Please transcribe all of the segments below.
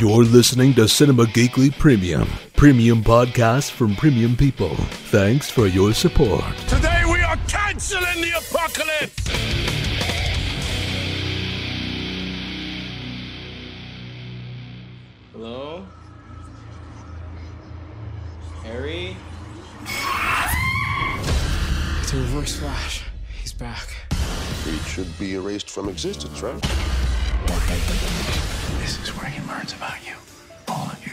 You're listening to Cinema Geekly Premium, premium podcast from premium people. Thanks for your support. Today we are canceling the apocalypse! Hello? Harry? It's a reverse flash. He's back. He should be erased from existence, right? This is where he learns about you. All of you.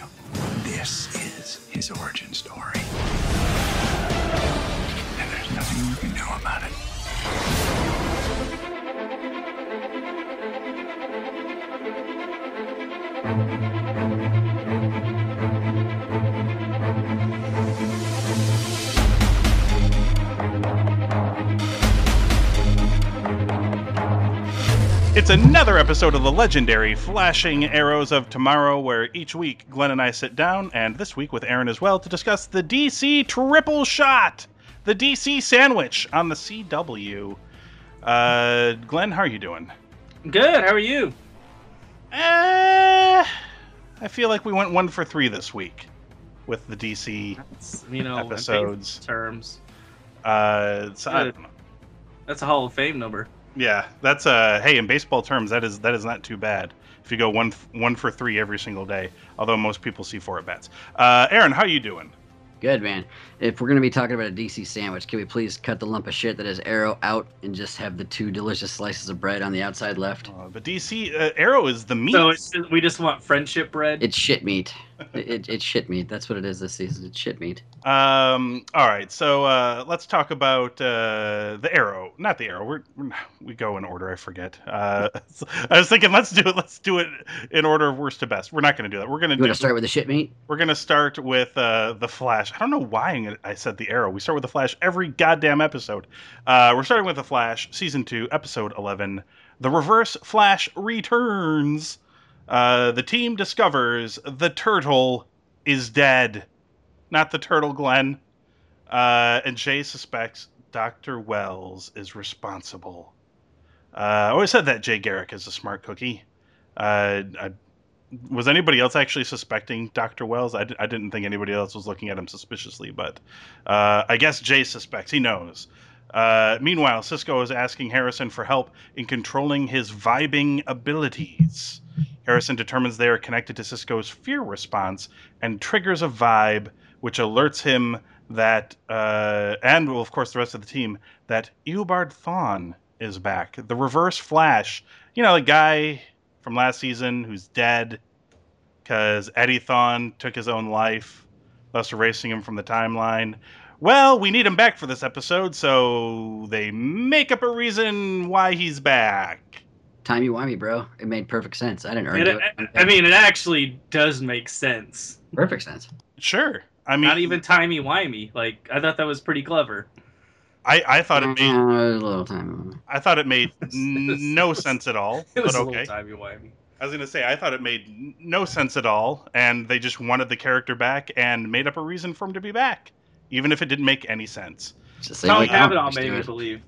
This is his origin story. And there's nothing you can do about it. It's another episode of the legendary Flashing Arrows of Tomorrow, where each week Glenn and I sit down, and this week with Aaron as well, to discuss the DC Triple Shot, the DC Sandwich on the CW. Uh, Glenn, how are you doing? Good, how are you? Uh, I feel like we went one for three this week with the DC you know, Episodes. terms. Uh, so. That's a Hall of Fame number. Yeah, that's uh hey in baseball terms that is that is not too bad if you go one one for three every single day. Although most people see four at bats. Uh, Aaron, how are you doing? Good man. If we're gonna be talking about a DC sandwich, can we please cut the lump of shit that is Arrow out and just have the two delicious slices of bread on the outside left? Uh, but DC uh, Arrow is the meat. So it's, we just want friendship bread. It's shit meat. It, it, it's shit meat. That's what it is this season. It's shit meat. Um. All right. So uh, let's talk about uh, the Arrow. Not the Arrow. We're, we're we go in order. I forget. Uh, I was thinking let's do it. Let's do it in order of worst to best. We're not going to do that. We're going to You do. want to start with the shit meat? We're going to start with uh, the Flash. I don't know why I said the Arrow. We start with the Flash every goddamn episode. Uh, we're starting with the Flash, season two, episode eleven. The Reverse Flash returns. Uh, the team discovers the turtle is dead. Not the turtle, Glenn. Uh, and Jay suspects Dr. Wells is responsible. Uh, I always said that Jay Garrick is a smart cookie. Uh, I, was anybody else actually suspecting Dr. Wells? I, d- I didn't think anybody else was looking at him suspiciously, but uh, I guess Jay suspects. He knows. Uh, meanwhile, Cisco is asking Harrison for help in controlling his vibing abilities. Harrison determines they are connected to Cisco's fear response and triggers a vibe which alerts him that, uh, and well, of course the rest of the team, that Eobard Thawne is back. The reverse Flash. You know, the guy from last season who's dead because Eddie Thawne took his own life, thus erasing him from the timeline. Well, we need him back for this episode, so they make up a reason why he's back. Timey wimey, bro. It made perfect sense. I didn't earn It- it. I, I mean, it actually does make sense. perfect sense. Sure. I mean, Not even timey wimey. Like I thought that was pretty clever. I, I thought it made Uh, a little time. I thought it made n- no sense at all. It was but a okay. little timey wimey. I was gonna say I thought it made no sense at all, and they just wanted the character back and made up a reason for him to be back, even if it didn't make any sense. Just say Tom like, Cavanagh oh, just made me believe.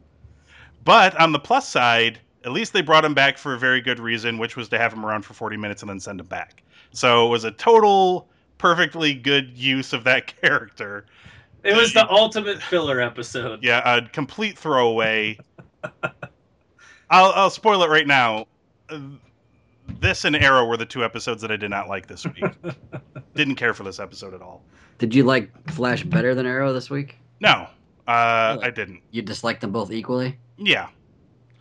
But on the plus side, at least they brought him back for a very good reason, which was to have him around for 40 minutes and then send him back. So it was a total, perfectly good use of that character. It was the ultimate filler episode. Yeah, a complete throwaway. I'll, I'll spoil it right now. This and Arrow were the two episodes that I did not like this week. Didn't care for this episode at all. Did you like Flash better than Arrow this week? No, uh, Really? I didn't. You disliked them both equally? Yeah,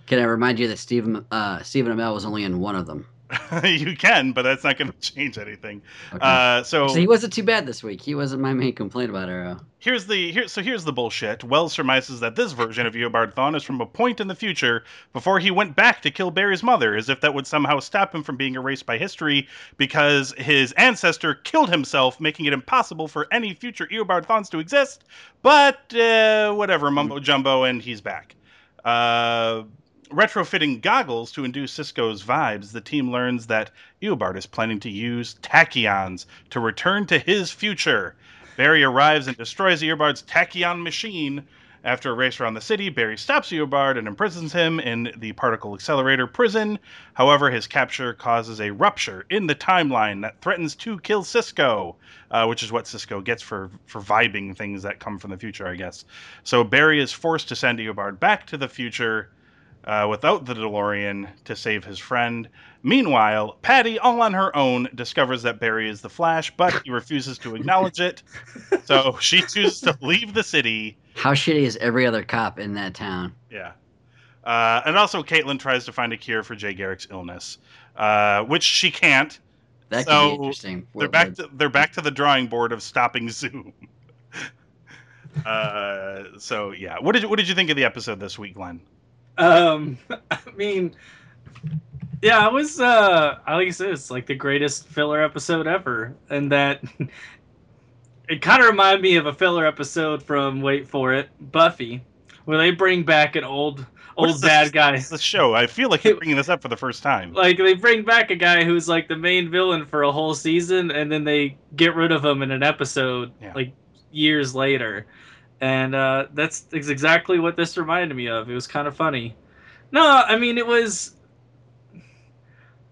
Can I remind you that Stephen uh, Stephen Amell was only in one of them? you can, but that's not going to change anything. Okay. Uh, so so he wasn't too bad this week. He wasn't my main complaint about Arrow. Here's the here. So here's the bullshit. Wells surmises that this version of Eobard Thawne is from a point in the future before he went back to kill Barry's mother, as if that would somehow stop him from being erased by history, because his ancestor killed himself, making it impossible for any future Eobard Thawnes to exist. But uh, whatever, mumbo jumbo, and he's back. Uh, retrofitting goggles to induce Cisco's vibes, the team learns that Eobard is planning to use tachyons to return to his future. Barry arrives and destroys Eobard's tachyon machine, After a race around the city, Barry stops Eobard and imprisons him in the particle accelerator prison. However, his capture causes a rupture in the timeline that threatens to kill Cisco, uh, which is what Cisco gets for for vibing things that come from the future, I guess. So Barry is forced to send Eobard back to the future uh, without the DeLorean to save his friend. Meanwhile, Patty, all on her own, discovers that Barry is the Flash, but he refuses to acknowledge it. So she chooses to leave the city. How shitty is every other cop in that town? Yeah. Uh, and also, Caitlin tries to find a cure for Jay Garrick's illness, uh, which she can't. That could So, be interesting. They're back. To, they're back to the drawing board of stopping Zoom. uh, so yeah, what did you, what did you think of the episode this week, Glenn? Um, I mean, yeah, it was. Uh, like I said, it's like the greatest filler episode ever, and that it kind of reminded me of a filler episode from Wait for It, Buffy, where they bring back an old old bad this- guy. It's the show. I feel like you're bringing this up for the first time. Like they bring back a guy who's like the main villain for a whole season, and then they get rid of him in an episode Yeah. like years later, and uh, that's exactly what this reminded me of. It was kind of funny. No, I mean it was.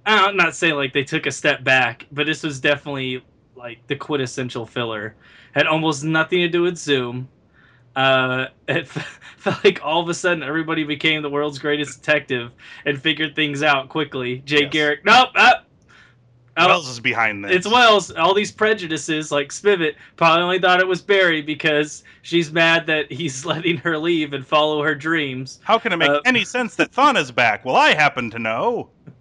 I'm not saying like they took a step back, but this was definitely like the quintessential filler. Had almost nothing to do with Zoom. Uh, it felt like all of a sudden everybody became the world's greatest detective and figured things out quickly. Jay Yes. Garrick, nope, up. What else is behind this? It's Wells. All these prejudices, like Spivot, probably only thought it was Barry because she's mad that he's letting her leave and follow her dreams. How can it make Uh, any sense that Thawne is back? Well, I happen to know.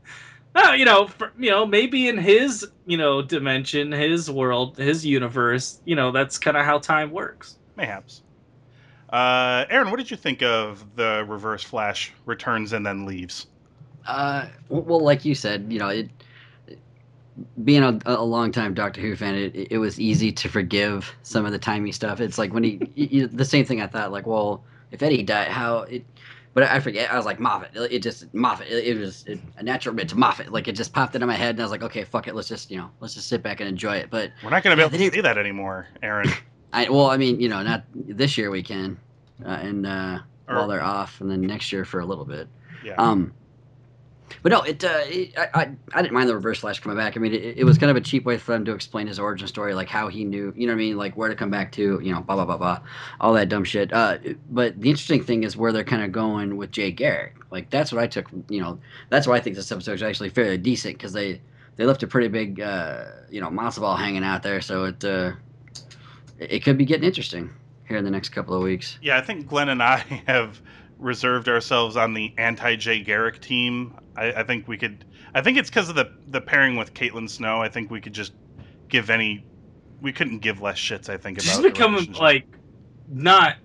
Oh, you know, for, you know, maybe in his, you know, dimension, his world, his universe, you know, that's kind of how time works. Mayhaps. Uh, Aaron, what did you think of the Reverse Flash returns and then leaves? Uh, well, like you said, you know, it being a, a long time Doctor Who fan, it, it was easy to forgive some of the timey stuff. It's like when he, y y the same thing I thought, like, well, if Eddie died, how it, but I forget. I was like Moffat. It, just Moffat. It, it was it, a natural bit to Moffat. Like it just popped into my head, and I was like, okay, fuck it. Let's just you know, let's just sit back and enjoy it. But We're not going to be able to do- that anymore, Aaron. I well, I mean, you know, not this year we can, uh, and uh, Or- while they're off, and then next year for a little bit. Yeah. Um, but no, it, uh, it I, I I didn't mind the reverse flash coming back. I mean, it, it was kind of a cheap way for them to explain his origin story, like how he knew, you know what I mean, like where to come back to, you know, blah blah blah blah, all that dumb shit. Uh, but the interesting thing is where they're kind of going with Jay Garrick. Like that's what I took, you know, that's why I think this episode is actually fairly decent because they they left a pretty big, uh, you know, matzo ball hanging out there, so it uh, it could be getting interesting here in the next couple of weeks. yeah, I think Glenn and I have reserved ourselves on the anti Jay Garrick team. I, I think we could. I think it's because of the the pairing with Caitlin Snow. I think we could just give any. We couldn't give less shits. I think about. She's the becoming relationship. like not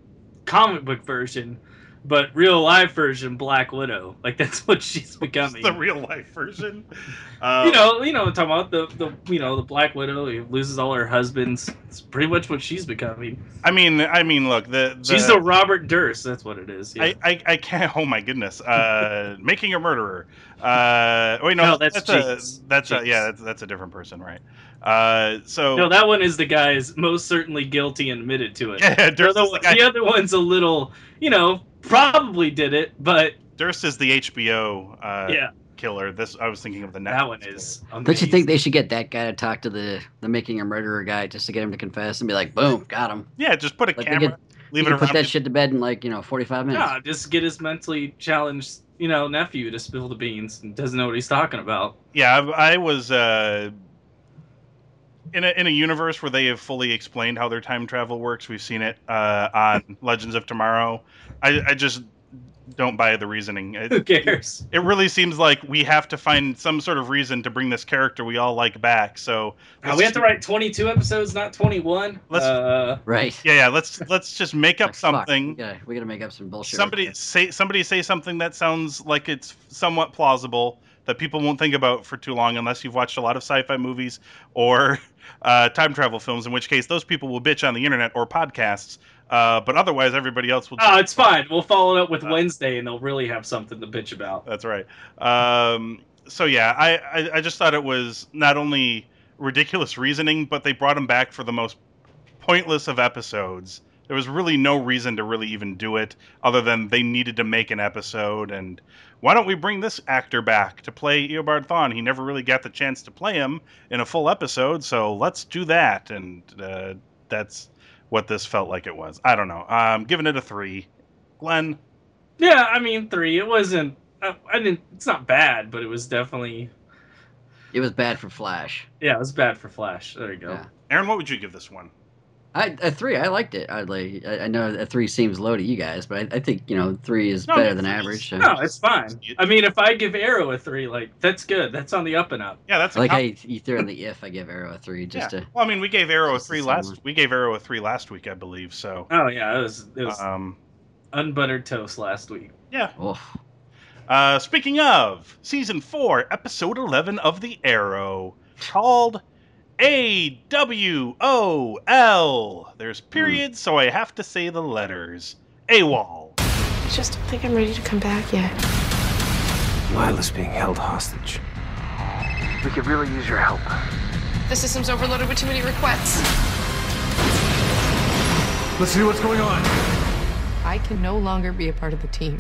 comic book version, but real life version Black Widow. Like that's what she's becoming. the real life version. Um, you know, you know, I'm talking about the the you know the Black Widow who loses all her husbands. It's pretty much what she's becoming. I mean, I mean, look, the, the She's the Robert Durst. That's what it is. Yeah. I, I, I can't. Oh my goodness! Uh, making a murderer. Uh, wait, no, No, that's a Jinx. that's a, yeah, that's, that's a different person, right? Uh, so no, that one is the guy's most certainly guilty and admitted to it. yeah, the, the, guy, the other one's a little, you know, probably did it, but Durst is the HBO uh, yeah, killer. This I was thinking of the Netflix that one killer. is. Don't you think they should get that guy to talk to the the making a murderer guy just to get him to confess and be like, boom, got him. Yeah, just put a Like camera, could- leave it can put that shit to bed in like you know 45 minutes. Nah, just get his mentally challenged, you know, nephew to spill the beans and doesn't know what he's talking about. Yeah, I, I was uh, in a in a universe where they have fully explained how their time travel works. We've seen it uh, on Legends of Tomorrow. I, I just don't buy the reasoning. It, Who cares? it really seems like we have to find some sort of reason to bring this character we all like back. So Uh, we have to write 22 episodes, not 21. Let's- uh, Right. Yeah, yeah. Let's let's just make up Like, something. we gotta, we gotta make up some bullshit. somebody say somebody say something that sounds like it's somewhat plausible that people won't think about for too long unless you've watched a lot of sci-fi movies or uh, time travel films in which case those people will bitch on the internet or podcasts uh, but otherwise everybody else will oh, it's fine. We'll follow it up with Uh, Wednesday, and they'll really have something to bitch about. that's right um, so yeah I, I i just thought it was not only ridiculous reasoning but they brought him back for the most pointless of episodes There was really no reason to really even do it, other than they needed to make an episode. And why don't we bring this actor back to play Eobard Thawne? He never really got the chance to play him in a full episode, so let's do that. And uh, that's what this felt like it was. I don't know. I'm giving it a three. Glenn, Yeah, I mean three. It wasn't. I, I didn't. It's not bad, but it was definitely. It was bad for Flash. Yeah, it was bad for Flash. There you go. Yeah. Aaron, what would you give this one? I a three. I liked it. I like. I, I know a three seems low to you guys, but I, I think you know three is No, better than average. so- No, it's fine. I mean, if I give Arrow a three, like that's good. That's on the up and up. Yeah, that's I a like com- how you, you threw in the if. I give Arrow a three just yeah. to. Well, I mean, we gave Arrow a three last. more. We gave Arrow a three last week, I believe. So, Oh yeah, it was it was um, unbuttered toast last week. yeah. Oh, Uh, speaking of season four, episode eleven of the Arrow, called A W O L. There's hmm. periods, so I have to say the letters. AWOL. I just don't think I'm ready to come back yet. Lyla's being held hostage. We could really use your help. The system's overloaded with too many requests. Let's see what's going on. I can no longer be a part of the team.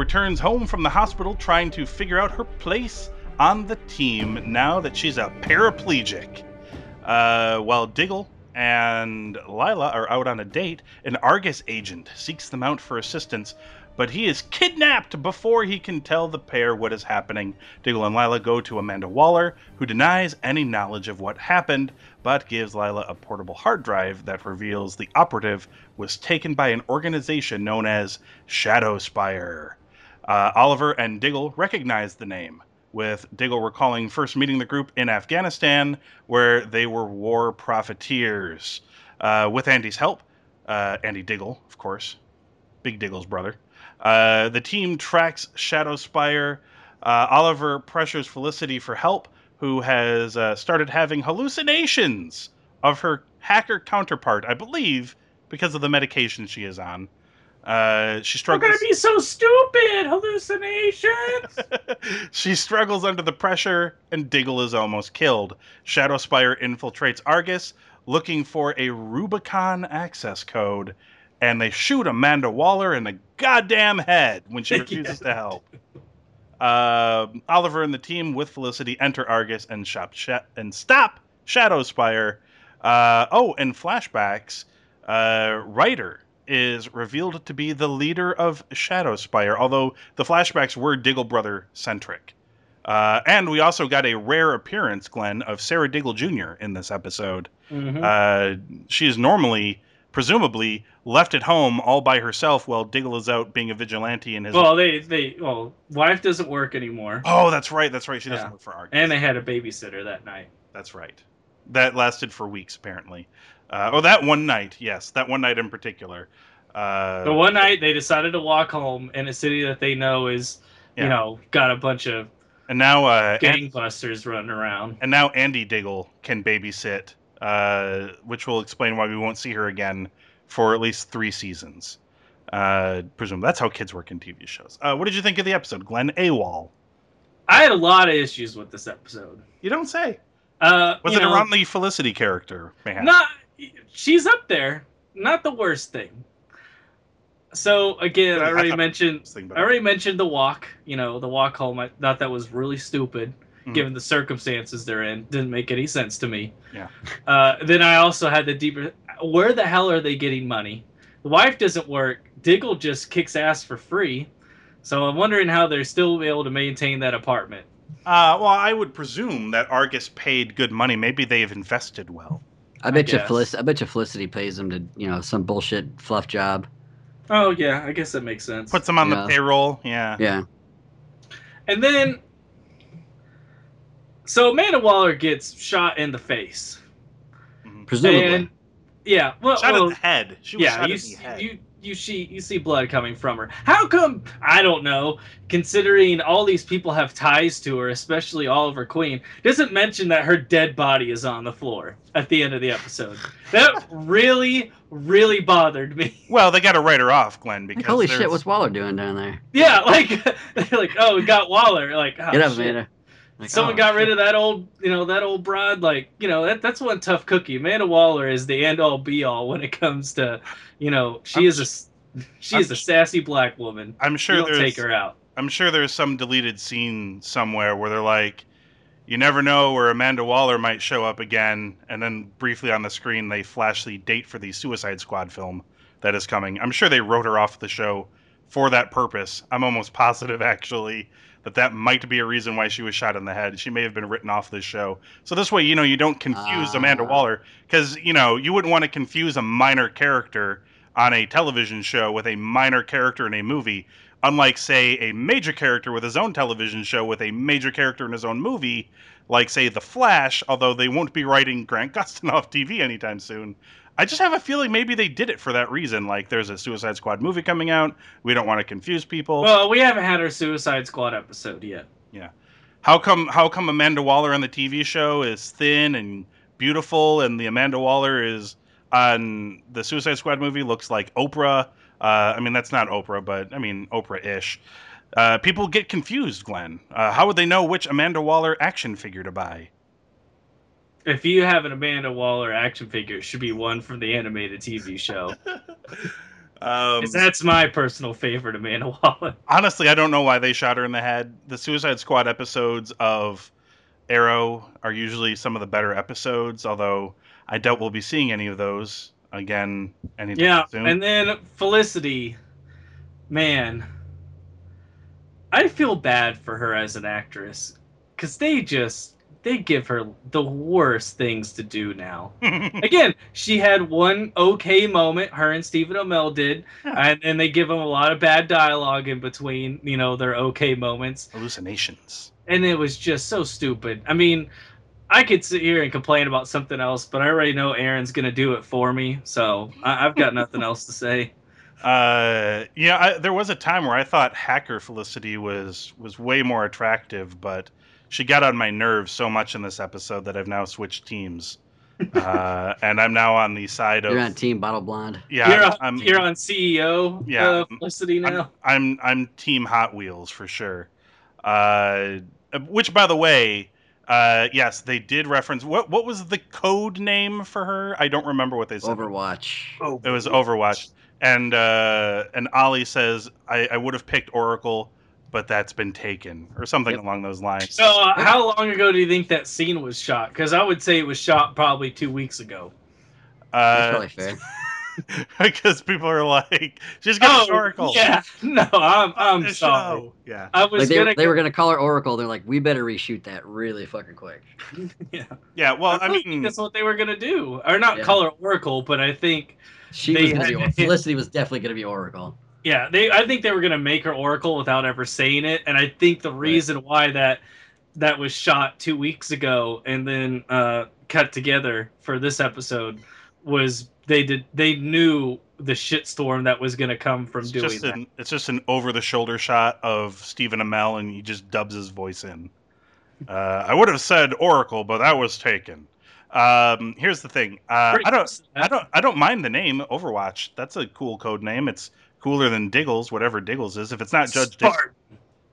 Returns home from the hospital trying to figure out her place on the team now that she's a paraplegic. Uh, while Diggle and Lyla are out on a date, an Argus agent seeks them out for assistance, but he is kidnapped before he can tell the pair what is happening. Diggle and Lyla go to Amanda Waller, who denies any knowledge of what happened, but gives Lyla a portable hard drive that reveals the operative was taken by an organization known as Shadow Spire. Uh, Oliver and Diggle recognize the name, with Diggle recalling first meeting the group in Afghanistan, where they were war profiteers. Uh, with Andy's help, uh, Andy Diggle, of course, Big Diggle's brother, uh, the team tracks Shadow Spire. Uh, Oliver pressures Felicity for help, who has uh, started having hallucinations of her hacker counterpart, I believe, because of the medication she is on. Uh, she We're gonna be so stupid. Hallucinations. she struggles under the pressure, and Diggle is almost killed. Shadowspire infiltrates Argus, looking for a Rubicon access code, and they shoot Amanda Waller in the goddamn head when she refuses to help. Uh, Oliver and the team with Felicity enter Argus and shop Sha- and stop Shadowspire. Uh, oh, and flashbacks. Uh, Reiter is revealed to be the leader of Shadowspire, although the flashbacks were Diggle brother centric. Uh, and we also got a rare appearance, Glenn, of Sara Diggle Jr. in this episode. Mhm. Uh, she is normally, presumably, left at home all by herself while Diggle is out being a vigilante in his. well, they they well, wife doesn't work anymore, oh, that's right. That's right. She doesn't Yeah. work for Argus. and they had a babysitter that night. That's right. That lasted for weeks, apparently. Uh, oh, that one night. Yes, that one night in particular. Uh, The one night they decided to walk home in a city that they know is, Yeah. you know, got a bunch of and now, uh, An- gangbusters running around. and now Andy Diggle can babysit, uh, which will explain why we won't see her again for at least three seasons. Uh, presume that's how kids work in TV shows. Uh, what did you think of the episode, Glenn AWOL? I had a lot of issues with this episode. You don't say. Uh, Was it know, around the Felicity character? Man, Not, she's up there. Not the worst thing. So again, I I already thought- mentioned. I already mentioned the walk. You know, the walk home. I thought that was really stupid, Mhm. given the circumstances they're in. Didn't make any sense to me. Yeah. Uh, then I also had the deeper. Where the hell are they getting money? The wife doesn't work. Diggle just kicks ass for free. So I'm wondering how they're still able to maintain that apartment. Uh, well, I would presume that Argus paid good money. Maybe they've invested well. I bet you guess. Felic- I bet you Felicity pays him to you know some bullshit fluff job. Oh yeah, I guess that makes sense. Puts him on Yeah. the payroll. Yeah. Yeah. And then, so Amanda Waller gets shot in the face, mm-hmm. Presumably. and yeah, well, Shot well, in the head. She was yeah, shot you, in the head. you you see you see blood coming from her. How come? I don't know. Considering all these people have ties to her, especially Oliver Queen, doesn't mention that her dead body is on the floor at the end of the episode. That really, really bothered me. Well, they got to write her off, Glenn, because Like, holy there's- shit, what's Waller doing down there? Yeah, like like oh, we got Waller. Like oh, Get up, shit. Amanda. Like, Someone oh, got rid of that old, you know, that old broad. Like, you know, that, that's one tough cookie. Amanda Waller is the end all be all when it comes to, you know, she I'm is a, she I'm is a sassy black woman. I'm sure you don't there's take her out. I'm sure there's some deleted scene somewhere where they're like, you never know where Amanda Waller might show up again, and then briefly on the screen they flash the date for the Suicide Squad film that is coming. I'm sure they wrote her off the show for that purpose. I'm almost positive, actually, that that might be a reason why she was shot in the head. She may have been written off this show. So this way, you know, you don't confuse Amanda Ah. Waller because you know you wouldn't want to confuse a minor character on a television show with a minor character in a movie unlike say a major character with his own television show with a major character in his own movie like say the flash although they won't be writing grant gustin off tv anytime soon i just have a feeling maybe they did it for that reason. Like there's a suicide squad movie coming out. We don't want to confuse people. Well, we haven't had our Suicide Squad episode yet. Yeah. How come how come amanda waller on the tv show is thin and beautiful and the amanda waller is on the suicide squad movie looks like oprah? Uh, i mean that's not oprah but i mean oprah-ish. Uh, people get confused glenn. Uh, how would they know which amanda waller action figure to buy If you have an Amanda Waller action figure, it should be one from the animated TV show. um, that's my personal favorite Amanda Waller. honestly i don't know why they shot her in the head the suicide squad episodes of arrow are usually some of the better episodes although i doubt we'll be seeing any of those again anytime Yeah, soon and then Felicity, man, I feel bad for her as an actress because they just they give her the worst things to do now. Again, she had one okay moment, her and Stephen Amell did, Yeah. and then they give them a lot of bad dialogue in between, you know, their okay moments, hallucinations and it was just so stupid. I mean. I could sit here and complain about something else, but I already know Aaron's gonna do it for me, so I- I've got nothing else to say. Uh, yeah, I, there was a time where I thought Hacker Felicity was was way more attractive, but she got on my nerves so much in this episode that I've now switched teams, uh, and I'm now on the side of You're on Team Bottle Blonde. yeah, you're, I'm, on, I'm, you're on CEO Yeah, uh, Felicity I'm, now. I'm I'm Team Hot Wheels for sure. Uh, which, by the way, uh, yes, they did reference what what was the code name for her? I don't remember what they said. Overwatch. Oh, It was Overwatch, and uh, and Ollie says I, I would have picked Oracle, but that's been taken or something Yep. along those lines. So, uh, how long ago do you think that scene was shot? Because I would say it was shot probably two weeks ago. That's Uh, probably fair. because people are like, she's got Oracle. Oh, yeah. No, I'm I'm The sorry. show. Yeah. I was Like they, gonna. they were gonna call her Oracle. They're like, we better reshoot that really fucking quick. yeah. Yeah. Well, I I think mean, that's what they were gonna do, or not Yeah. call her Oracle, but I think She They was gonna be had- Felicity was definitely gonna be Oracle. Yeah, they. I think they were gonna make her Oracle without ever saying it, and I think the reason why that that was shot two weeks ago and then uh, cut together for this episode was they did they knew the shitstorm that was gonna come from it's doing just that. an it's just an over the shoulder shot of Stephen Amell, and he just dubs his voice in. Uh, I would have said Oracle, but that was taken. Um, here's the thing. Uh, I don't. that. I don't. I don't mind the name Overwatch. That's a cool code name. It's cooler than Diggles, whatever Diggles is. If it's not Judge Diggle,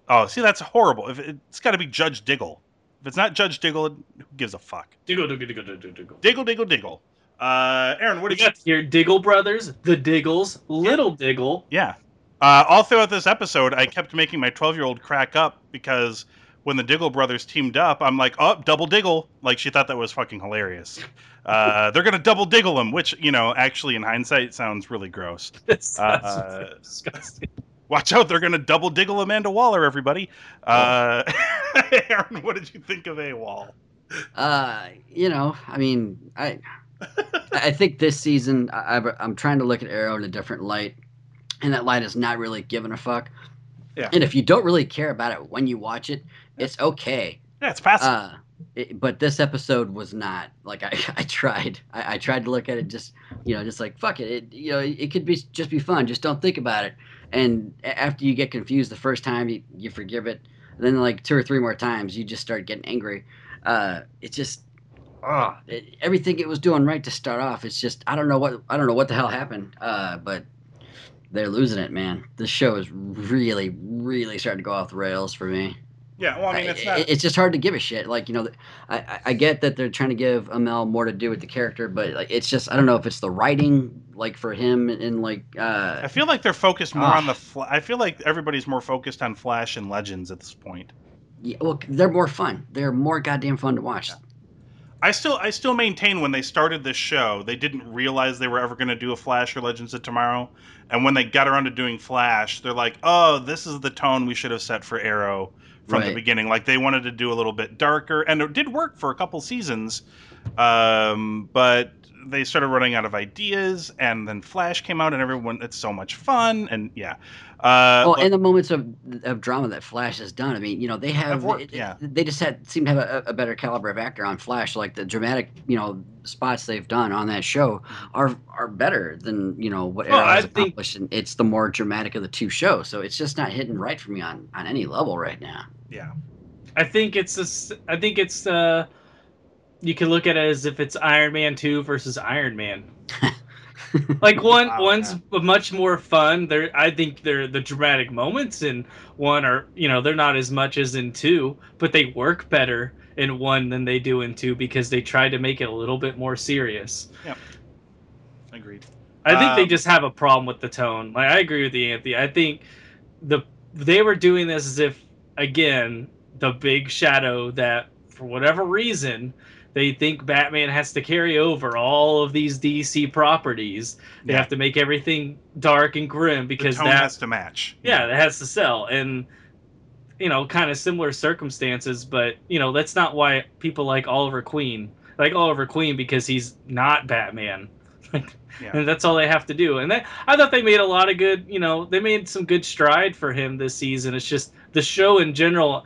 oh, see, that's horrible. If it, it's got to be Judge Diggle. If it's not Judge Diggle, who gives a fuck? Diggle, diggle, diggle, diggle, diggle. Diggle, Diggle, Diggle. Uh, Aaron, what We did you? got here Diggle Brothers, the Diggles, Little Diggle. Yeah. Uh, all throughout this episode, I kept making my 12 year old crack up because when the Diggle brothers teamed up, I'm like, oh, double Diggle. Like, she thought that was fucking hilarious. Uh, they're going to double Diggle him, which, you know, actually in hindsight sounds really gross. This sounds Uh, disgusting. Watch out, they're going to double Diggle Amanda Waller, everybody. Uh, Aaron, what did you think of AWOL? Uh, you know, I mean, I, I think this season I, I've- I'm trying to look at Arrow in a different light, and that light is not really giving a fuck. Yeah. And if you don't really care about it when you watch it, it's okay. Yeah, it's passive. Uh, it, but this episode was not like I, I tried. I, I tried to look at it just you know just like fuck it, it you know it could be just be fun just don't think about it. And after you get confused the first time you, you forgive it. And then like two or three more times you just start getting angry. Uh it just oh it, everything it was doing right to start off it's just I don't know what I don't know what the hell happened uh but they're losing it man. This show is really really starting to go off the rails for me Yeah, well, I mean, it's not. it's just hard to give a shit. Like you know, I, I- I get that they're trying to give Amell more to do with the character, but like it's just I don't know if it's the writing like for him and like uh I feel like they're focused more Ah. on the. Fla- I feel like everybody's more focused on Flash and Legends at this point. yeah, well they're more fun. They're more goddamn fun to watch. I still, I still maintain when they started this show, they didn't realize they were ever going to do a Flash or Legends of Tomorrow, and when they got around to doing Flash, they're like, "Oh, this is the tone we should have set for Arrow from the beginning." Like they wanted to do a little bit darker, and it did work for a couple seasons, um, but they started running out of ideas, and then Flash came out, and everyone, it's so much fun, and yeah. Uh, well, but- and the moments of of drama that Flash has done. I mean, you know, they have worked, it- yeah. they just had seem to have a, a better caliber of actor on Flash. Like the dramatic, you know, spots they've done on that show are are better than you know what Well, Arrow I has think- And it's the more dramatic of the two shows, so it's just not hitting right for me on on any level right now. Yeah. I think it's a s I think it's uh you can look at it as if it's Iron Man 2 versus Iron Man. like one Wow, one's much more fun. There I think they're the dramatic moments in one are, you know, they're not as much as in 2, but they work better in one than they do in 2 because they try to make it a little bit more serious. Yeah. Agreed. I think they Um, just have a problem with the tone. Like I agree with you, Anthony. I think the they were doing this as if again the big shadow that for whatever reason they think Batman has to carry over all of these DC properties. They Yeah. have to make everything dark and grim because that has to match. yeah, that has to sell and you know kind of similar circumstances but you know that's not why people like oliver queen like oliver queen because he's not batman Yeah. and that's all they have to do and that, i thought they made a lot of good you know they made some good stride for him this season it's just the show in general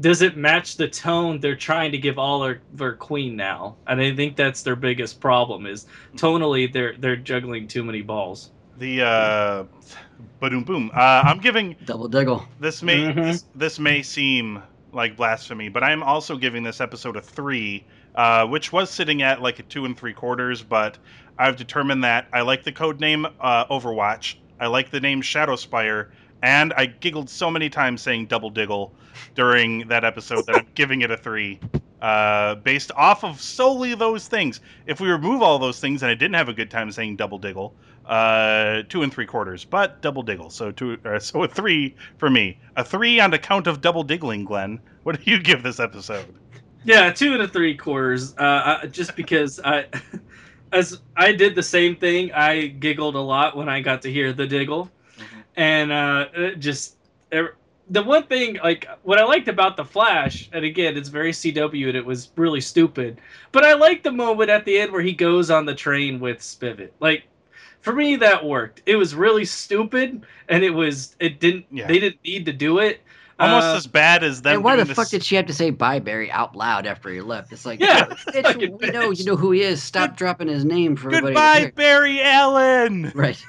doesn't match the tone they're trying to give oliver queen now and i think that's their biggest problem is tonally they're they're juggling too many balls The uh, boom boom. Uh, I'm giving Double diggle. this may Mhm. this, this may seem like blasphemy, but I'm also giving this episode a three, uh, which was sitting at like a two and three quarters. But I've determined that I like the code name uh, Overwatch. I like the name Shadowspire, and I giggled so many times saying Double Diggle during that episode that I'm giving it a three. Uh, based off of solely those things. If we remove all those things, and I didn't have a good time saying double diggle, uh, two and three quarters, but double diggle. So two, uh, so a three for me. A three on account of double diggling. Glenn, what do you give this episode? Yeah, two and a three quarters. Uh, I, just because I, as I did the same thing, I giggled a lot when I got to hear the diggle, and uh, just er, the one thing like what I liked about the Flash, and again, it's very CW, and it was really stupid, but I liked the moment at the end where he goes on the train with Spivot. Like for me, that worked. It was really stupid, and it was it didn't Yeah. they didn't need to do it. Almost Uh, as bad as them. And why the doing this- fuck did she have to say bye, Barry, out loud after he left? It's like, Yeah, bitch, fucking we know you know who he is. Stop dropping his name for everybody. to Goodbye. Barry Allen. Right.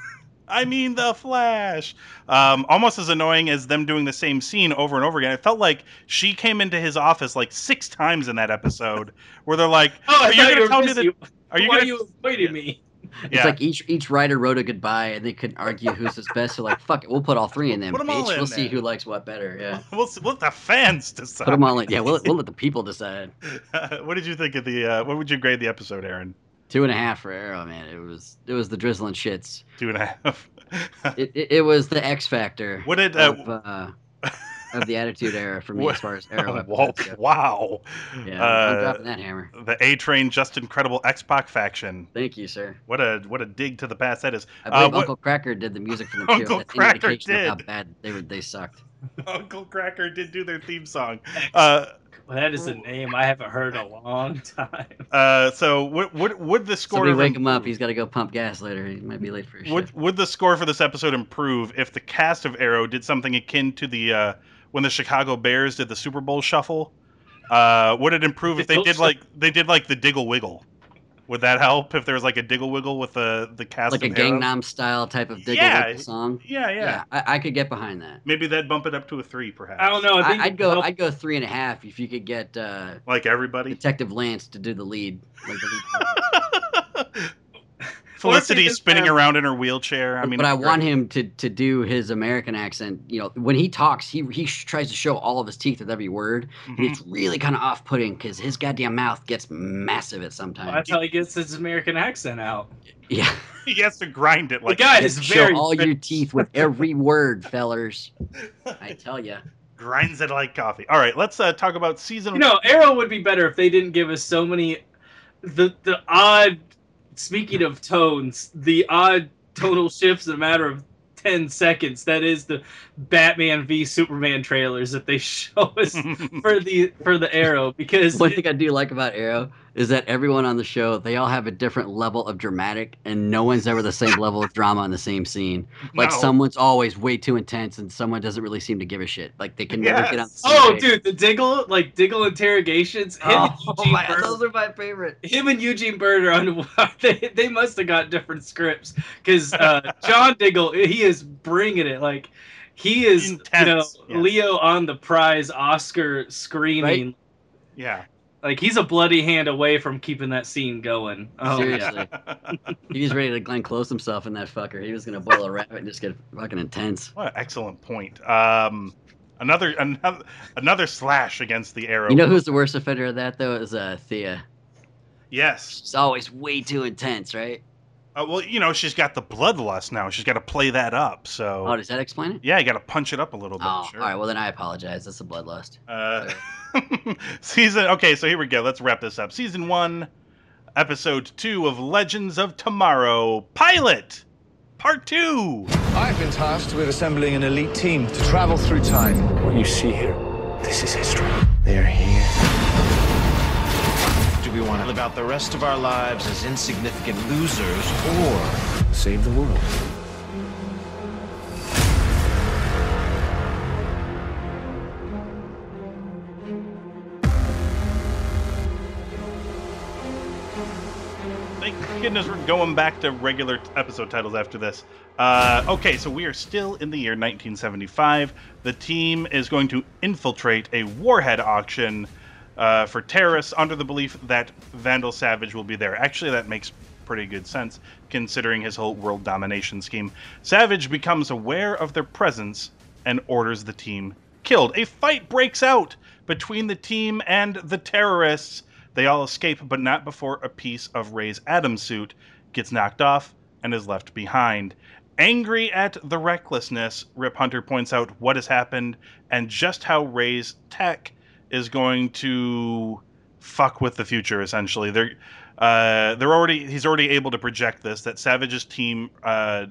I mean, the Flash. Um, almost as annoying as them doing the same scene over and over again. It felt like she came into his office like six times in that episode, where they're like, Oh, "Are you thought going to tell me busy. that? Are you Why going are you avoiding me? It's like each each writer wrote a goodbye and they couldn't argue who's his best. So like, fuck it, we'll put all three in them. Put 'em all bitch. in we'll see who likes what better. Yeah. We'll, we'll let the fans decide. Put them all in. Yeah, we'll, we'll let the people decide. what did you think of the? Uh, what would you grade the episode, Aaron? Two and a half for Arrow, man. It was it was the drizzling shits. Two and a half. It, it, it was the X factor. What did, uh, of, uh, of the Attitude Era for me What- as far as Arrow go. wow. Yeah, I'm Uh, dropping that hammer. The A Train, just incredible X Pac faction. Thank you, sir. What a what a dig to the past that is. I Uh, what- Uncle Kracker did the music for too. Uncle That's Cracker of how did. bad they were. They sucked. Uncle Kracker did do their theme song. Uh, Well, that is a name I haven't heard in a long time. uh, so would, would would the score Somebody wake im- him up. He's got to go pump gas later. He might be late for his would shift. would the score for this episode improve if the cast of Arrow did something akin to the uh, when the Chicago Bears did the Super Bowl shuffle, Uh, would it improve if they did like they did like the Diggle Wiggle? Would that help if there was like a Diggle Wiggle with the the cast like a of heroes? Gangnam style type of Diggle Yeah. Wiggle song. Yeah, yeah. I, I could get behind that. Maybe that'd bump it up to a three, perhaps. I don't know. I think I, I'd go. help- I'd go three and a half if you could get uh, Like everybody. Detective Lance to do the lead. Like the lead Felicity just spinning around in her wheelchair. I mean, but I want him to to do his American accent. You know, when he talks, he he tries to show all of his teeth with every word, Mhm. and it's really kind of off putting because his goddamn mouth gets massive at some Well, time. that's how he gets his American accent out. Yeah, He has to grind it like the guy is show all your teeth with every word, fellers. I tell you. grinds it like coffee. All right, let's uh, talk about season. You know, Arrow would be better if they didn't give us so many the the odd speaking of tones, the odd tonal shifts in a matter of 10 seconds. That is the Batman v Superman trailers that they show us for the for the Arrow because One thing I do like about Arrow is that everyone on the show they all have a different level of dramatic, and no one's ever the same level of drama in the same scene. Like No. someone's always way too intense, and someone doesn't really seem to give a shit. Like they can never get on. The same Oh, page. dude, the Diggle, like Diggle interrogations. Him, and Oh, Eugene my, Bird, those are my favorite. him and Eugene Bird are on. They, they must have got different scripts because uh, John Diggle, he is bringing it. Like he is, you know, Intense, yeah. Leo on the prize Oscar screening. yeah. Like he's a bloody hand away from keeping that scene going. Oh yeah. Seriously, he was ready to Glenn Close himself in that fucker. He was gonna boil a rabbit and just get fucking intense. What an excellent point. Um, another another another slash against the arrow. You know who's the worst offender of that though? Is uh, Thea. Yes. She's always way too intense, right? Uh, well, you know she's got the bloodlust now. She's got to play that up. So Oh, does that explain it? yeah, you got to punch it up a little bit. Oh, sure. all right. Well, then I apologize. That's a bloodlust. Uh, season. Okay, so here we go. Let's wrap this up. Season one, episode two of Legends of Tomorrow, pilot, part two. I've been tasked with assembling an elite team to travel through time. What you see here, this is history. They're here. Do we want to live out the rest of our lives as insignificant losers or Save the world. Thank goodness we're going back to regular episode titles after this. Uh, okay, so we are still in the year 1975. The team is going to infiltrate a warhead auction uh, for terrorists under the belief that Vandal Savage will be there. Actually, that makes pretty good sense considering his whole world domination scheme. Savage becomes aware of their presence and orders the team killed. A fight breaks out between the team and the terrorists. They all escape, but not before a piece of Ray's Atom suit gets knocked off and is left behind. Angry at the recklessness, Rip Hunter points out what has happened and just how Ray's tech is going to fuck with the future. Essentially, they're uh, they're already he's already able to project this that Savage's team uh,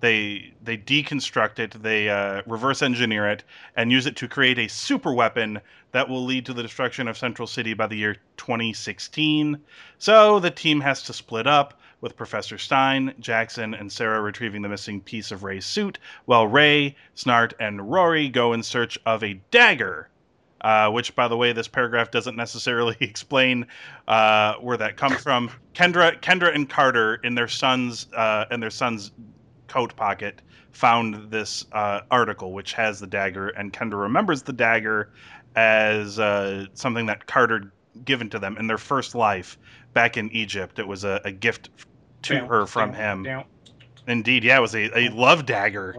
they they deconstruct it, they uh, reverse engineer it, and use it to create a super weapon that will lead to the destruction of Central City by the year 2016. So the team has to split up, with Professor Stein, Jackson, and Sara retrieving the missing piece of Ray's suit, while Ray, Snart, and Rory go in search of a dagger. Uh, which, by the way, this paragraph doesn't necessarily explain uh, where that comes from. Kendra, Kendra, and Carter, in their son's uh, in their son's coat pocket, found this uh, article which has the dagger, and Kendra remembers the dagger as uh, something that Carter given to them in their first life back in Egypt. It was a, a gift to Down, her from down, him. down. Indeed, yeah, it was a, a love dagger.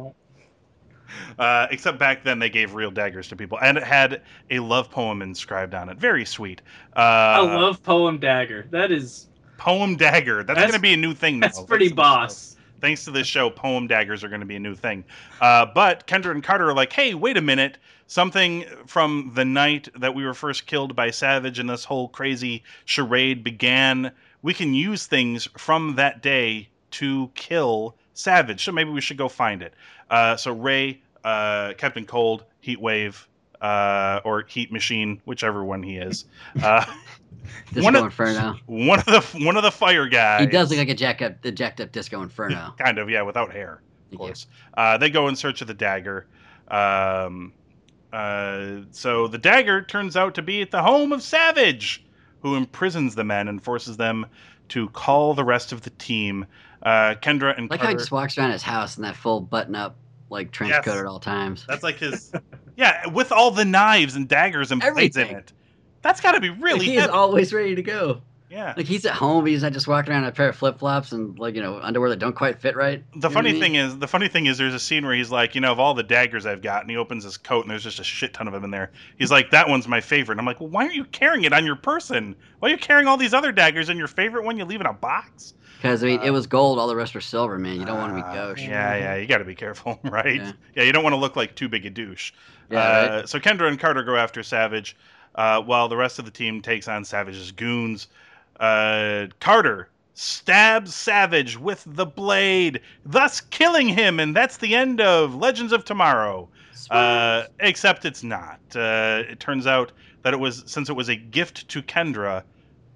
Uh, except back then they gave real daggers to people, and it had a love poem inscribed on it. Very sweet. Uh, I love poem dagger. That is poem dagger. That's, That's- going to be a new thing now. that's pretty show. boss. Thanks to this show, poem daggers are going to be a new thing. Uh, but Kendra and Carter are like, hey, wait a minute. Something from the night that we were first killed by Savage and this whole crazy charade began. We can use things from that day to kill Savage. So maybe we should go find it. Uh, so Ray, uh, Captain Cold, Heat Wave, uh, or Heat Machine, whichever one he is. Uh, Disco one of- Inferno. one of the one of the fire guys. He does look like a jack up, the jacked up Disco Inferno. kind of yeah, without hair, of course. Uh, they go in search of the dagger. Um, Uh, so the dagger turns out to be at the home of Savage, who imprisons the men and forces them to call the rest of the team. Uh, Kendra and Like how he just walks around his house in that full button up, like trench Yes. coat at all times. That's like his. yeah, with all the knives and daggers and blades in Everything. it. That's got to be really he is always ready to go. yeah. Like he's at home, he's not just walking around in a pair of flip flops and like you know underwear that don't quite fit right. The funny thing is, the funny thing is, there's a scene where he's like, you know, of all the daggers I've got, and he opens his coat, and there's just a shit ton of them in there. He's like, that one's my favorite. And I'm like, well, why aren't you carrying it on your person? Why are you carrying all these other daggers, and your favorite one you leave in a box? Because I mean, it was gold, all the rest were silver, man. You don't want to be gauche. Uh, Yeah, yeah, you got to be careful, right? Yeah. Yeah. you don't want to look like too big a douche. Yeah, uh, right. So Kendra and Carter go after Savage, uh, while the rest of the team takes on Savage's goons. Uh, Carter stabs Savage with the blade, thus killing him, and that's the end of Legends of Tomorrow. Uh, except it's not. Uh, it turns out that it was since it was a gift to Kendra.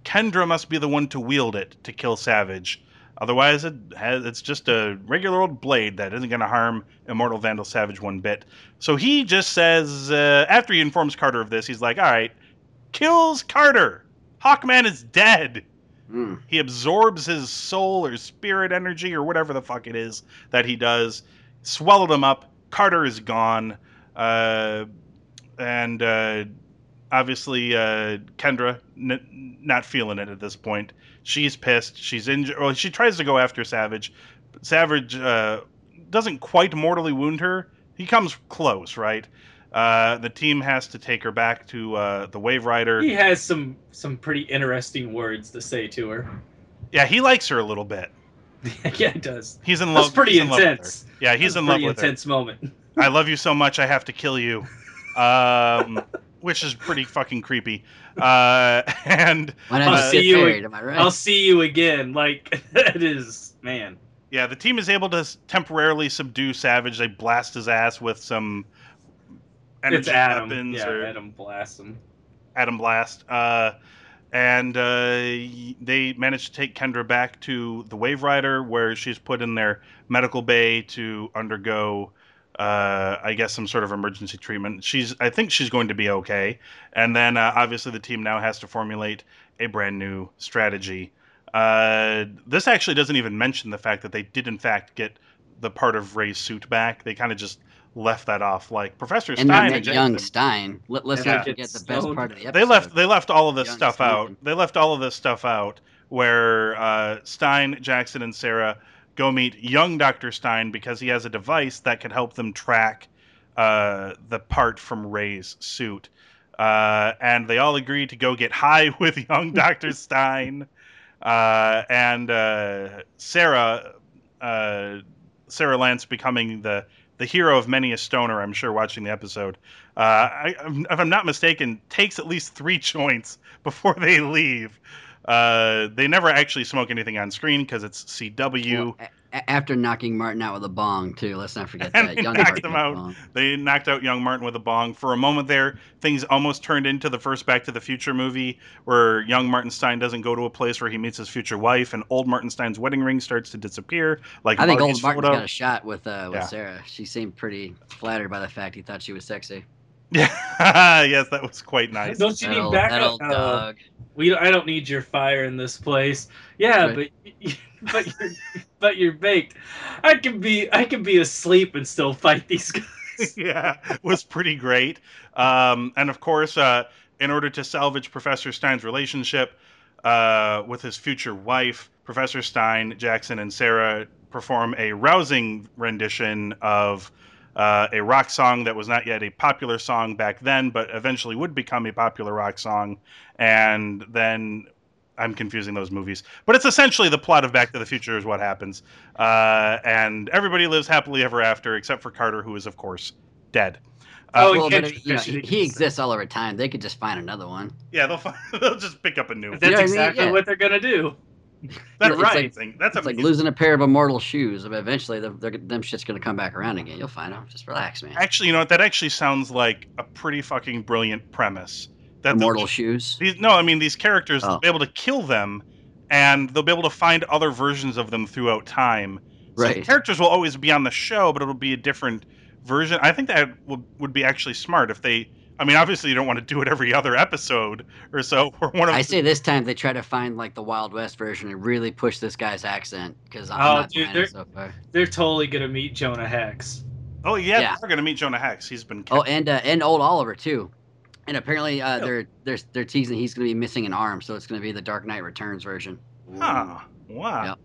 Kendra must be the one to wield it to kill Savage. Otherwise, it has, it's just a regular old blade that isn't going to harm Immortal Vandal Savage one bit. So he just says, uh, after he informs Carter of this, he's like, all right, kills Carter. Hawkman is dead. Mm. He absorbs his soul or spirit energy or whatever the fuck it is that he does, swallowed him up. Carter is gone. Uh, and uh, obviously, uh, Kendra n- not feeling it at this point. She's pissed. She's injured. Well, she tries to go after Savage. Savage uh, doesn't quite mortally wound her. He comes close, right? Uh, the team has to take her back to uh, the Wave Rider. He has some some pretty interesting words to say to her. Yeah, he likes her a little bit. yeah, he does. He's in love. That's love. pretty he's in love with intense. her. Yeah, he's That's in love with her. intense moment. I love you so much, I have to kill you. Um, which is pretty fucking creepy. Uh, and I'll just see you. married? Am I right? I'll see you again. Like that is man. yeah, the team is able to temporarily subdue Savage. They blast his ass with some energy it's Atom. weapons Yeah, or Atom blasts him. Atom Blast. Uh, and uh, they manage to take Kendra back to the Wave Rider, where she's put in their medical bay to undergo, uh, I guess, some sort of emergency treatment. She's, I think, she's going to be okay. And then, uh, obviously, the team now has to formulate a brand new strategy. Uh, this actually doesn't even mention the fact that they did, in fact, get the part of Ray's suit back. They kind of just left that off, like Professor and Stein not and young Jackson- Stein. Let, let's Yeah. not forget the best part of the episode. they left they left all of this Young stuff Stein. out. They left all of this stuff out where uh, Stein, Jackson, and Sara go meet young Doctor Stein because he has a device that can help them track uh, the part from Ray's suit. Uh, and they all agree to go get high with young Doctor Stein. Uh, and uh, Sara, uh, Sara Lance becoming the the hero of many a stoner, I'm sure, watching the episode. Uh, I, if I'm not mistaken, takes at least three joints before they leave. Uh, they never actually smoke anything on screen because it's CW. Well, a- after knocking Martin out with a bong too. Let's not forget And that. they Young knocked Martin him out. They knocked out young Martin with a bong. For a moment there, things almost turned into the first Back to the Future movie, where young Martin Stein doesn't go to a place where he meets his future wife, and old Martin Stein's wedding ring starts to disappear. Like I think Marty's old Martin's photo. got a shot with uh, with Yeah. Sara. She seemed pretty flattered by the fact he thought she was sexy. Yeah, yes, that was quite nice. Don't you need backup? that old Uh, dog. we I don't need your fire in this place. Yeah, Right. but but you're but you're baked. I can be I can be asleep and still fight these guys. yeah, was pretty great. Um, and of course, uh, in order to salvage Professor Stein's relationship uh, with his future wife, Professor Stein, Jackson, and Sara perform a rousing rendition of uh, a rock song that was not yet a popular song back then, but eventually would become a popular rock song. And then I'm confusing those movies, but it's essentially the plot of Back to the Future is what happens, uh, and everybody lives happily ever after, except for Carter, who is of course dead. Uh, Oh, well, can't but, you- you know, can't you- he, he exists all over time. They could just find another one. yeah, they'll find, they'll just pick up a new. One. That's You know what I mean? exactly Yeah. what they're gonna do. That's it's like-. That's It's like losing a pair of immortal shoes. But eventually, they're, them shit's gonna come back around again. You'll find them. Just relax, man. Actually, you know what? That actually sounds like a pretty fucking brilliant premise. That Immortal shoes. These, no, I mean these characters. Oh. They'll be able to kill them, and they'll be able to find other versions of them throughout time. So the Right. characters will always be on the show, but it'll be a different version. I think that would would be actually smart if they. I mean, obviously, you don't want to do it every other episode or so. Or one of I say this time they try to find like the Wild West version and really push this guy's accent because I'm Oh, not dude, they're- it so far. They're totally gonna meet Jonah Hex. Oh yeah, Yeah. we're gonna meet Jonah Hex. He's been. Oh, and uh, and old Oliver too. And apparently uh, they're they're they're teasing he's going to be missing an arm, so it's going to be the Dark Knight Returns version. Huh. Wow. Yep.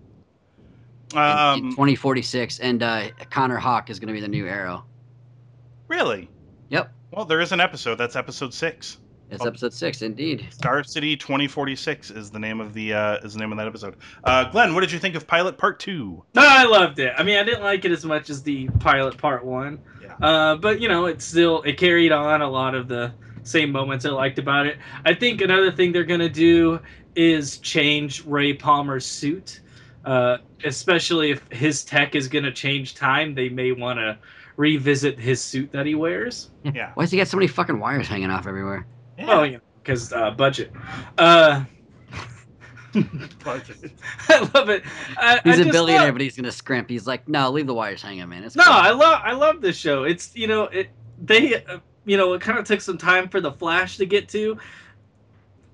in- in Um, 2046, and uh, Connor Hawk is going to be the new Arrow. really? Yep, Well, there is an episode. That's episode six. it's Oh. episode six, indeed. Star City 2046 is the name of the uh, is the name of that episode. Uh, Glenn, what did you think of Pilot Part Two? No, I loved it. I mean, I didn't like it as much as the pilot part one, Yeah. uh, but you know, it still it carried on a lot of the same moments I liked about it. I think another thing they're gonna do is change Ray Palmer's suit, uh, especially if his tech is gonna change time. They may want to revisit his suit that he wears. Yeah. Why does he got so many fucking wires hanging off everywhere? Oh, you know, because uh, budget. Uh, I love it. I, He's I a just billionaire, love- but he's going to scrimp. He's like, no, leave the wires hanging, man. It's No, cool." I love I love this show. It's you know it they uh, you know it kind of took some time for the Flash to get to.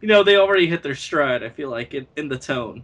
You know they already hit their stride. I feel like in, in the tone.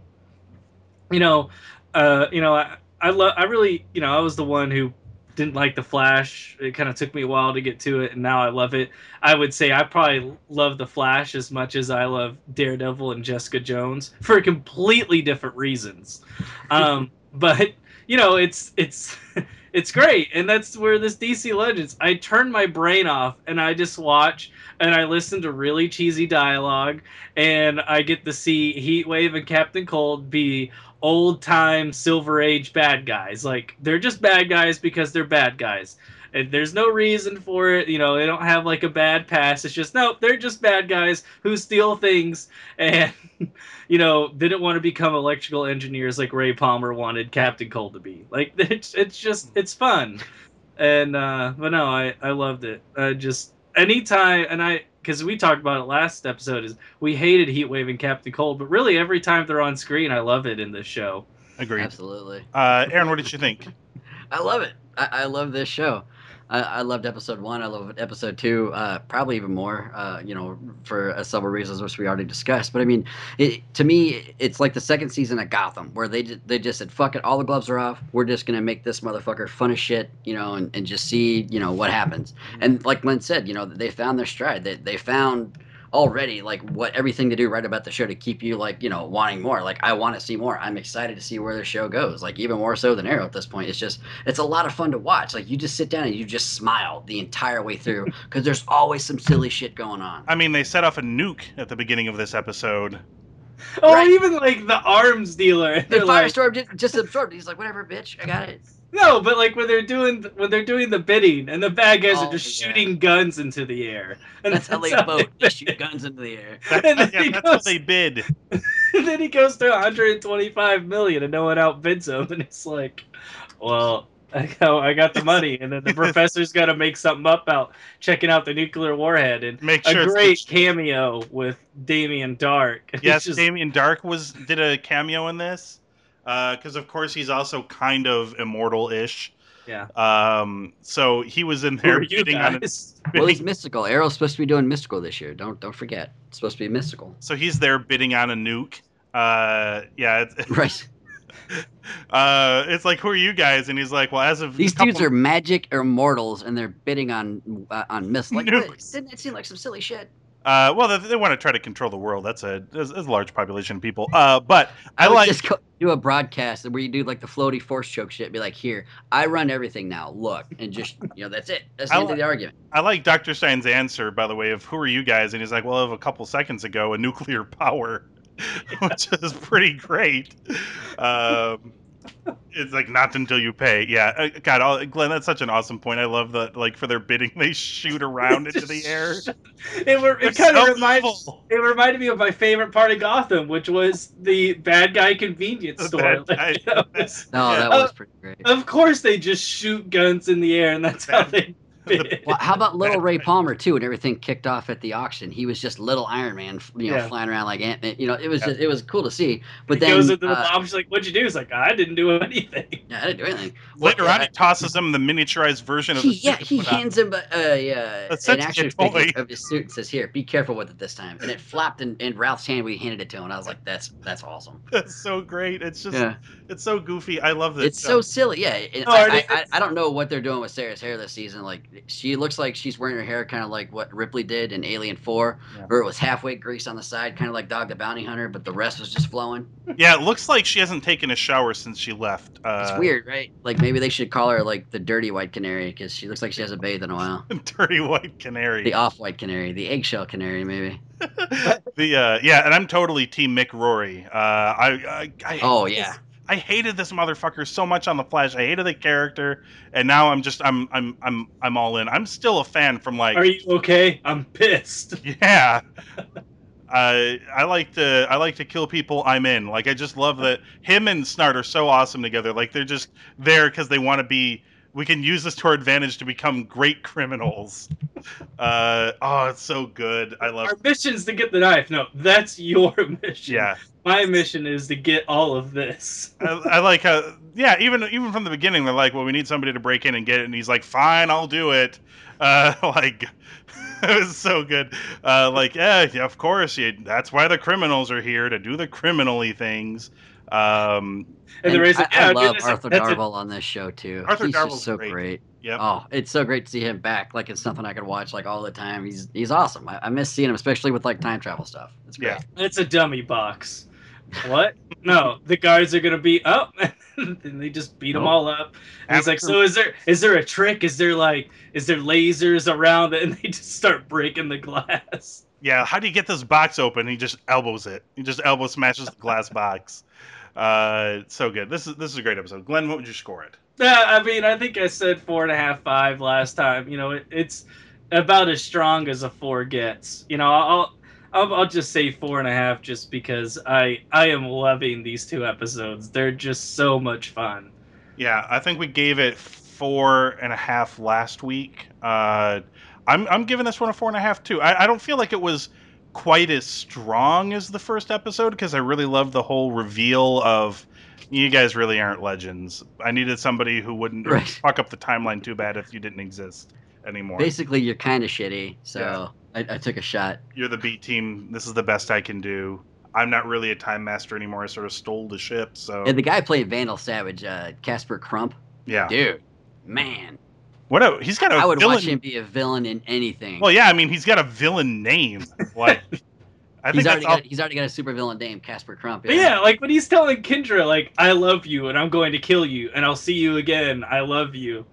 You know, uh, you know I I love I really you know I was the one who didn't like the Flash. It kind of took me a while to get to it, and now I love it. I would say I probably love the Flash as much as I love Daredevil and Jessica Jones for completely different reasons. Um, but you know, it's it's it's great, and that's where this DC Legends. I turn my brain off and I just watch and I listen to really cheesy dialogue, and I get to see Heatwave and Captain Cold be old time Silver Age bad guys. Like they're just bad guys because they're bad guys. And there's no reason for it, you know. They don't have like a bad past. It's just no, they're just bad guys who steal things and you know, didn't want to become electrical engineers like Ray Palmer wanted Captain Cold to be. Like it's it's just it's fun. And uh but no, I I loved it. I just anytime and I because we talked about it last episode is we hated Heatwave and Captain Cold, but really every time they're on screen, I love it in this show. Agreed. Absolutely. Uh, Aaron, what did you think? I love it. I, I love this show. I, I loved episode one. I love episode two. Uh, probably even more. Uh, you know, for uh, several reasons which we already discussed. But I mean, it, to me, it's like the second season of Gotham, where they they just said, "Fuck it, all the gloves are off. We're just gonna make this motherfucker fun as shit." You know, and, and just see you know what happens. And like Glenn said, you know, they found their stride. They they found already like what everything to do right about the show to keep you like you know wanting more. Like i want to see more. I'm excited to see where the show goes like even more so than arrow at this point. It's just it's a lot of fun to watch. Like you just sit down and you just smile the entire way through because there's always some silly shit going on. I mean, they set off a nuke at the beginning of this episode. Oh, Right. even like the arms dealer. the they're like, firestorm just, just absorbed. He's like whatever bitch. I got it no, but like when they're doing when they're doing the bidding, and the bad guys Oh, are just yeah. shooting guns into the air. And that's how they vote they shoot guns into the air And then, yeah, he that's how goes, they bid. and then he goes to 125 million, and no one outbids him, and it's like, well. I got, I got the money, and then the professor's got to make something up about checking out the nuclear warhead, and Make sure a great the- cameo with Damien Darhk. Yes, just- Damien Darhk was did a cameo in this because, of course, he's also kind of immortal-ish. yeah. Um, so he was in there are you bidding on. guys? well he's mystical arrow's supposed to be doing mystical this year don't don't forget it's supposed to be mystical So he's there bidding on a nuke. Uh, yeah, it's, right uh, it's like, who are you guys? And he's like, well, as of These couple- dudes are magic immortals, and they're bidding on uh, on myths. Like, Nukes. didn't it seem like some silly shit? Uh, well, they, they want to try to control the world. That's a there's a large population of people. Uh, but I, I, like just go, do a broadcast where you do like the floaty force choke shit. Be like, here, I run everything now. Look, and just you know, that's it. That's the I end li- of the argument. I like Dr. Stein's answer, by the way, of who are you guys? And he's like, well, of a couple seconds ago, a nuclear power, which is pretty great. Um, it's like not until you pay. Yeah, uh, God, all, Glenn, that's such an awesome point. I love that. Like for their bidding, they shoot around into the air. It, were, it kind of reminds evil. it reminded me of my favorite part of Gotham, which was the bad guy convenience The store. bad Like, guy- you know, No, that was pretty great. of course, they just shoot guns in the air, and that's how Bad- they bit. Well, how about little Ray Palmer too? And everything kicked off at the auction. He was just little Iron Man, you know, Yeah. flying around like Ant Man. You know, it was Yeah. just, it was cool to see. But he then goes into the uh, bomb. She's like, "What'd you do?" He's like, "I didn't do anything." yeah, I didn't do anything. Later Well, on, he tosses him the miniaturized version of he, the yeah, he put on. hands him uh, uh, an Essentially a action figure of his suit and says, "Here, be careful with it this time." And it flapped in, in Ralph's hand We handed it to him. And I was like, "That's that's awesome." That's so great. It's just, Yeah. it's so goofy. I love this. It's so silly, yeah. and No, I, I, I. I don't know what they're doing with Sara's hair this season. Like, she looks like she's wearing her hair kind of like what Ripley did in Alien Four, Yeah. where it was halfway greased on the side, kind of like Dog the Bounty Hunter, but the rest was just flowing. Yeah, it looks like she hasn't taken a shower since she left. Uh, It's weird, right? Like maybe they should call her like the Dirty White Canary because she looks like she hasn't bathed in a while. Dirty white canary. The Off-White Canary, the Eggshell Canary, maybe. the uh, yeah, and I'm totally Team Mick Rory. Uh, I, I, I Oh hate yeah. I hated this motherfucker so much on the Flash. I hated the character, and now I'm just I'm I'm I'm I'm all in. I'm still a fan from like Are you okay? I'm pissed. yeah. I I like to I like to kill people. I'm in. Like I just love that him and Snart are so awesome together. Like they're just there because they want to be. We can use this to our advantage to become great criminals. Uh, oh, it's so good. I love. Our mission's to get the knife. No, that's your mission. Yeah, My mission is to get all of this. I, I like how. Yeah, even even from the beginning, they're like, "Well, we need somebody to break in and get it," and he's like, "Fine, I'll do it." Uh, like, it was so good. Uh, like, yeah, yeah, of course, you, that's why the criminals are here to do the criminally things. Um, And, the And reason I, yeah, I dude, love that's Arthur that's a- Darvill on this show too. Arthur He's Darvill's just so great. great. yep. Oh, it's so great to see him back. Like it's something I could watch like all the time. He's he's awesome. I, I miss seeing him, especially with like time travel stuff. It's great. Yeah. It's a dummy box. What? No, the guards are gonna beat up, and they just beat them all up. And he's like, "So is there is there a trick? Is there like is there lasers around it?" And they just start breaking the glass. Yeah, how do you get this box open? He just elbows it. He just elbow smashes the glass box. Uh, so good. This is this is a great episode. Glenn, what would you score it? Yeah, I mean, I think I said four and a half, five last time. You know, it, it's about as strong as a four gets. You know, I'll, I'll I'll just say four and a half, just because I I am loving these two episodes. They're just so much fun. Yeah, I think we gave it four and a half last week. Uh, I'm I'm giving this one a four and a half too. I, I don't feel like it was quite as strong as the first episode because I really loved the whole reveal of you guys really aren't legends. I needed somebody who wouldn't Right. fuck up the timeline too bad if you didn't exist anymore. Basically, you're kind of shitty. So Yeah. I, I took a shot. You're the B team. This is the best I can do. I'm not really a time master anymore. I sort of stole the ship. So And the guy playing Vandal Savage, uh, Casper Crump, yeah, dude, man, what a, he's got a I would villain. watch him be a villain in anything. Well, yeah, I mean he's got a villain name. Like I he's already got he's already got a super villain name, Casper Crump. But yeah, like when he's telling Kendra, like, I love you and I'm going to kill you and I'll see you again. I love you.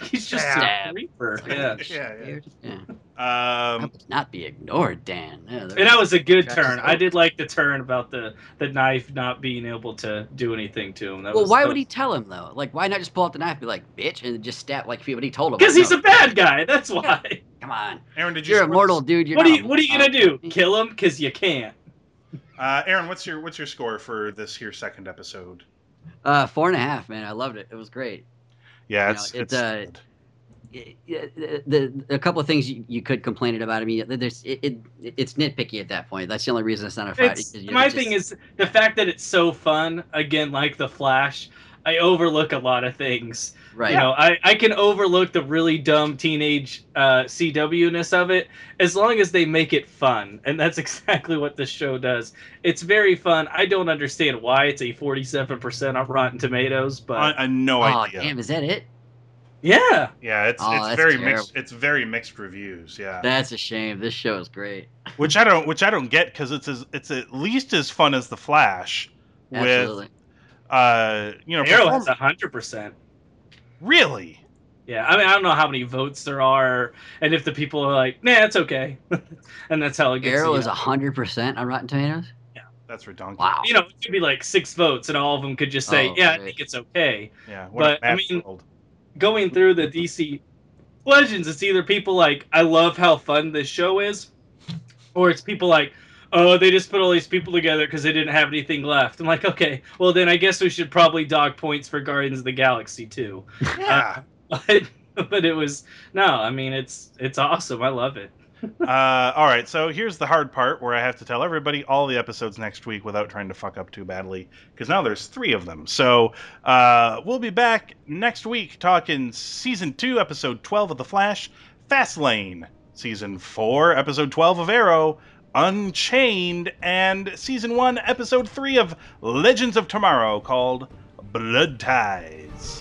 He's just Yeah. a creeper. Yeah. Yeah, yeah. yeah. Um, not be ignored, Dan. Yeah, And that was a good turn. I did like the turn about the the knife not being able to do anything to him. That Well, was, why that would he tell him though? Like, why not just pull out the knife, and be like, "Bitch," and just stab like what he told him? Because Like, he's no, a bad guy. That's why. Come on, Aaron, did you? you're score immortal, dude. You're What are not you What are you gonna do? Kill him? Because you can't. Uh, Aaron, what's your what's your score for this here second episode? Uh, four and a half, man. I loved it. It was great. Yeah, You know, it's it, it's uh, it- it- the, the a couple of things you, you could complain about. I mean, there's it, it it's nitpicky at that point. That's the only reason it's not a fight. It's, my just- thing is the fact that it's so fun. Again, like the Flash, I overlook a lot of things. Right. You know, I, I can overlook the really dumb teenage uh, CW ness of it as long as they make it fun. And that's exactly what this show does. It's very fun. I don't understand why it's a 47% on Rotten Tomatoes, but I, I no oh idea. damn, is that it? yeah. Yeah, it's Oh, it's very terrible. mixed. It's very mixed reviews. Yeah, That's a shame. This show is great. which I don't which I don't get because it's as, it's at least as fun as the Flash. Absolutely. With uh, you know, Arrow perform- has 100%. Really. Yeah, I mean, I don't know how many votes there are, and if the people are like, nah, it's okay. and that's how it gets. Arrow is know. hundred percent on Rotten Tomatoes. Yeah, that's redonkulous. Wow. You know, it could be like six votes, and all of them could just say, Oh, yeah, I think it's okay. Yeah, what But, I mean, world. going through the DC Legends, it's either people like, I love how fun this show is, or it's people like, oh, they just put all these people together because they didn't have anything left. I'm like, okay, well, then I guess we should probably dog points for Guardians of the Galaxy too. Yeah, But but it was no. I mean, it's it's awesome. I love it. uh, all right, so here's the hard part where I have to tell everybody all the episodes next week without trying to fuck up too badly, because now there's three of them. So uh, we'll be back next week talking season two, episode 12 of The Flash, Fastlane, season four, episode 12 of Arrow, Unchained, and season one, episode three of Legends of Tomorrow called Blood Ties.